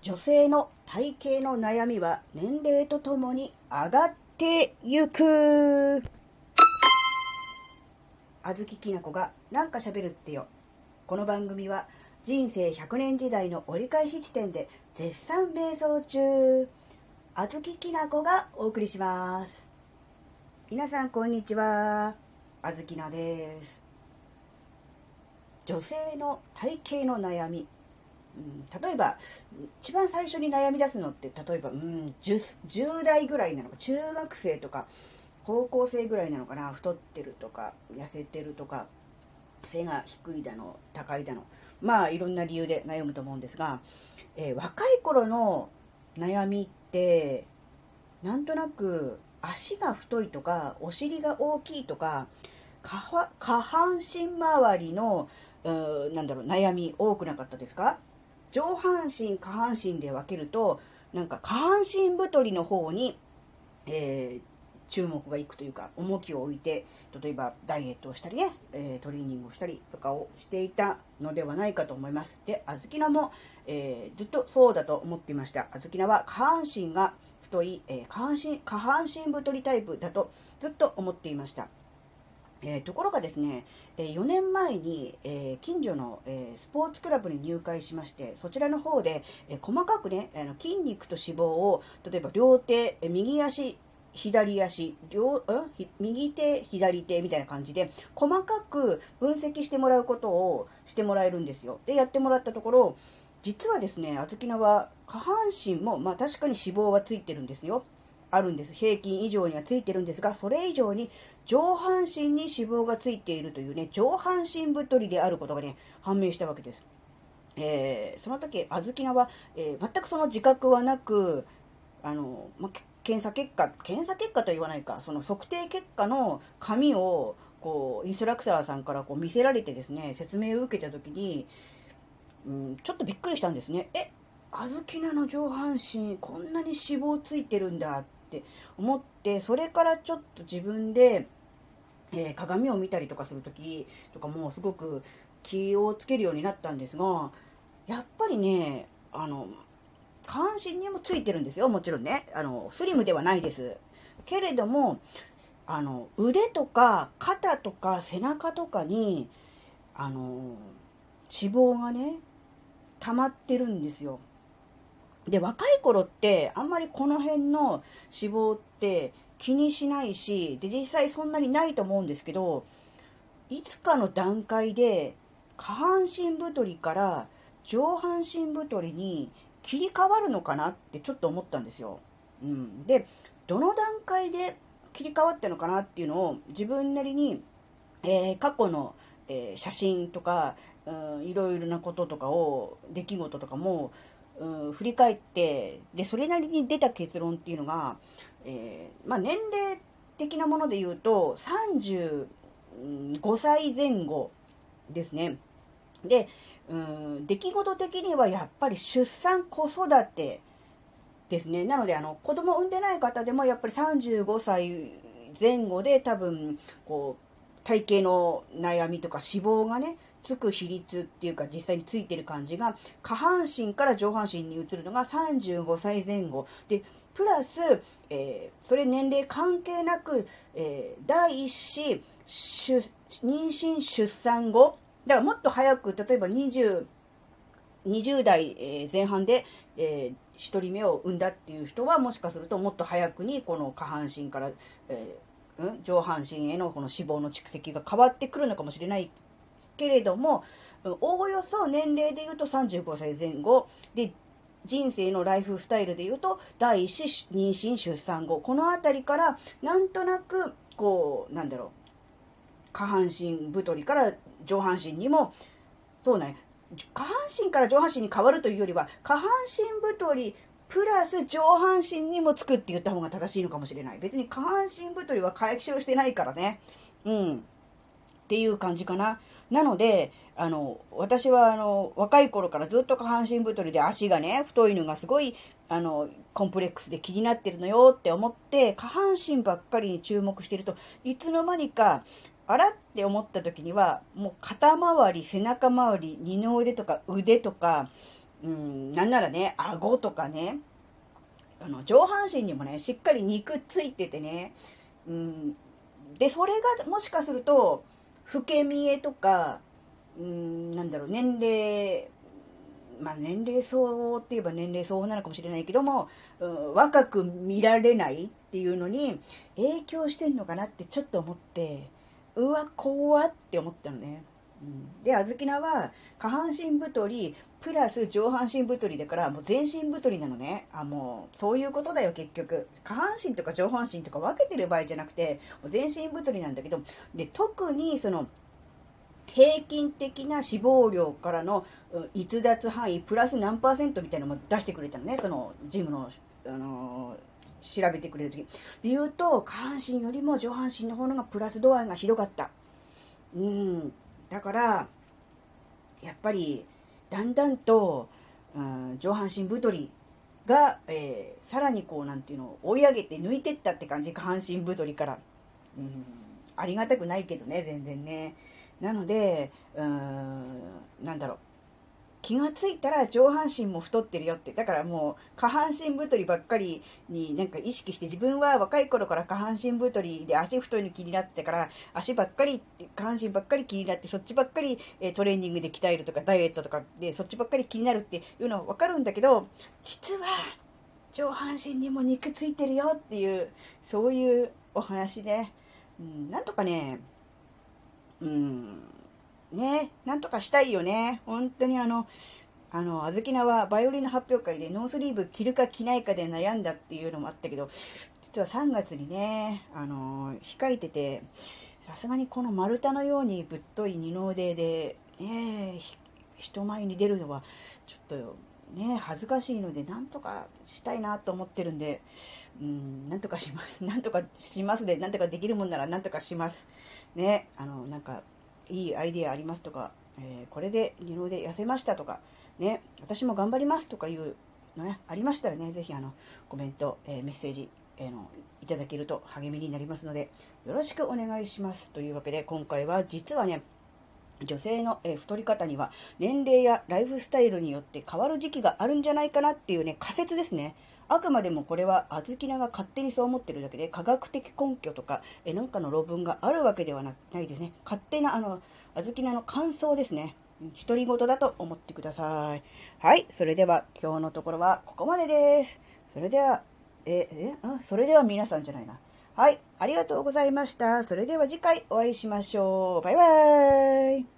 女性の体型の悩みは年齢とともに上がってゆく。あずききなこがなんか喋るってよ。この番組は人生100年時代の折り返し地点で絶賛瞑想中。あずききなこがお送りします。皆さんこんにちは。あずきなです。女性の体型の悩み。例えば、一番最初に悩み出すのって、例えば、うん10、10代ぐらいなのか、中学生とか、高校生ぐらいなのかな、太ってるとか、痩せてるとか、背が低いだの、高いだの、まあ、いろんな理由で悩むと思うんですが、えー若い頃の悩みって、なんとなく、足が太いとか、お尻が大きいとか、下半身周りの、うーなんだろう、悩み多くなかったですか？上半身、下半身で分けると、なんか下半身太りの方に、えー注目がいくというか、重きを置いて、例えばダイエットをしたりね、えートレーニングをしたりとかをしていたのではないかと思います。で、あずきなも、えーずっとそうだと思っていました。あずきなは下半身が太い、え下半身、下半身太りタイプだとずっと思っていました。えーところがですね、えー4年前に、えー近所の、えースポーツクラブに入会しまして、そちらの方で、えー細かくね、あの筋肉と脂肪を、例えば両手、え右足、左足、両、ん右手、左手みたいな感じで、細かく分析してもらうことをしてもらえるんですよ。で、やってもらったところ、実はですね、あずきなは下半身も、まあ確かに脂肪はついてるんですよ。あるんです。平均以上にはついてるんですが、それ以上に上半身に脂肪がついているというね、上半身太りであることがね、判明したわけです。えーその時、あずきなは、えー全くその自覚はなく、あの、ま、検査結果、検査結果とは言わないか、その測定結果の紙を、こう、インストラクターさんからこう見せられてですね、説明を受けた時に、うん、ちょっとびっくりしたんですね。え、あずきなの上半身、こんなに脂肪ついてるんだっって思って、それからちょっと自分で、えー鏡を見たりとかするときとかもすごく気をつけるようになったんですが、やっぱりね、あの、下半身にもついてるんですよ、もちろんね。あの、スリムではないです。けれども、あの、腕とか肩とか背中とかに、あの、脂肪がね、溜まってるんですよ。で、若い頃って、あんまりこの辺の脂肪って気にしないし、で、実際そんなにないと思うんですけど、いつかの段階で、下半身太りから上半身太りに切り替わるのかなってちょっと思ったんですよ。うん。で、どの段階で切り替わったのかなっていうのを自分なりに、えー過去の、えー写真とか、うん、いろいろなこととかを、出来事とかも、うん、振り返って、で、それなりに出た結論っていうのが、えーまあ、年齢的なもので言うと、35歳前後ですね。で、うん、出来事的にはやっぱり出産、子育てですね。なので、あの、子供産んでない方でもやっぱり35歳前後で多分、こう、体型の悩みとか脂肪がね、つく比率っていうか実際についてる感じが、下半身から上半身に移るのが35歳前後。で、プラス、えーそれ年齢関係なく、えー第一子、出妊娠出産後、だからもっと早く、例えば20、20代えー前半で、え1人目を産んだっていう人は、もしかするともっと早くに、この下半身から、えーうん、上半身へのこの脂肪の蓄積が変わってくるのかもしれないけれども、おおよそ年齢で言うと35歳前後、で、人生のライフスタイルで言うと、第一子妊娠出産後、このあたりから、なんとなく、こう、なんだろう、下半身太りから上半身にも、そうね、下半身から上半身に変わるというよりは、下半身太り、プラス上半身にもつくって言った方が正しいのかもしれない。別に下半身太りは解消してないからね。うん。っていう感じかな。なので、あの、私はあの、若い頃からずっと下半身太りで足がね、太いのがすごい、あの、コンプレックスで気になってるのよって思って、下半身ばっかりに注目してると、いつの間にか、あらって思った時には、もう肩周り、背中周り、二の腕とか腕とか、うん、なんならね、顎とかね、あの、上半身にもね、しっかり肉ついててね、うん、で、それがもしかすると、老け見えとか、うん、なんだろう、年齢、まあ年齢相応って言えば年齢相応なのかもしれないけども、うん、若く見られないっていうのに影響してんのかなってちょっと思って、うわ、怖って思ったのね。うん、で、あずきなは下半身太り、プラス上半身太りだから、もう全身太りなのね。あ、もう、そういうことだよ、結局。下半身とか上半身とか分けてる場合じゃなくて、もう全身太りなんだけど、で、特にその、平均的な脂肪量からの逸脱範囲プラス何パーセントみたいなのも出してくれたのね、そのジムの、あのー、調べてくれるとき。で言うと、下半身よりも上半身の方のがプラス度合いが広かった。うん。だから、やっぱり、だんだんと、うん、上半身太りが、えー、さらにこう、なんていうの、追い上げて抜いてったって感じ、下半身太りから。うん、ありがたくないけどね、全然ね。なので、うん、なんだろう。気がついたら上半身も太ってるよって。だからもう下半身太りばっかりになんか意識して自分は若い頃から下半身太りで足太いの気になってから足ばっかり、下半身ばっかり気になってそっちばっかりトレーニングで鍛えるとかダイエットとかでそっちばっかり気になるっていうのはわかるんだけど実は上半身にも肉ついてるよっていうそういうお話ね。うん、なんとかね、うん、ね、なんとかしたいよね。本当にあの、あの、あずきなはバイオリンの発表会でノースリーブ着るか着ないかで悩んだっていうのもあったけど、実は3月にね、あの、控えてて、さすがにこの丸太のようにぶっとい二の腕で、ね、人前に出るのは、ちょっとね、恥ずかしいので、なんとかしたいなと思ってるんで、うん、なんとかします。なんとかしますで、なんとかできるもんならなんとかします。ね、あの、なんか、いいアイデアありますとか、えー、これで二ので痩せましたとか、ね、私も頑張りますとかいうのね、ありましたらね、ぜひあの、コメント、えー、メッセージ、え、の、いただけると励みになりますので、よろしくお願いします。というわけで、今回は実はね、女性の、え太り方には年齢やライフスタイルによって変わる時期があるんじゃないかなっていうね、仮説ですね。あくまでもこれはあずきなが勝手にそう思ってるだけで科学的根拠とかえなんかの論文があるわけではないですね。勝手なあのあずきなの感想ですね。独り言だと思ってください。はい。それでは今日のところはここまでです。それでは、え、え、あ、それでは皆さんじゃないな。はい。ありがとうございました。それでは次回お会いしましょう。バイバーイ。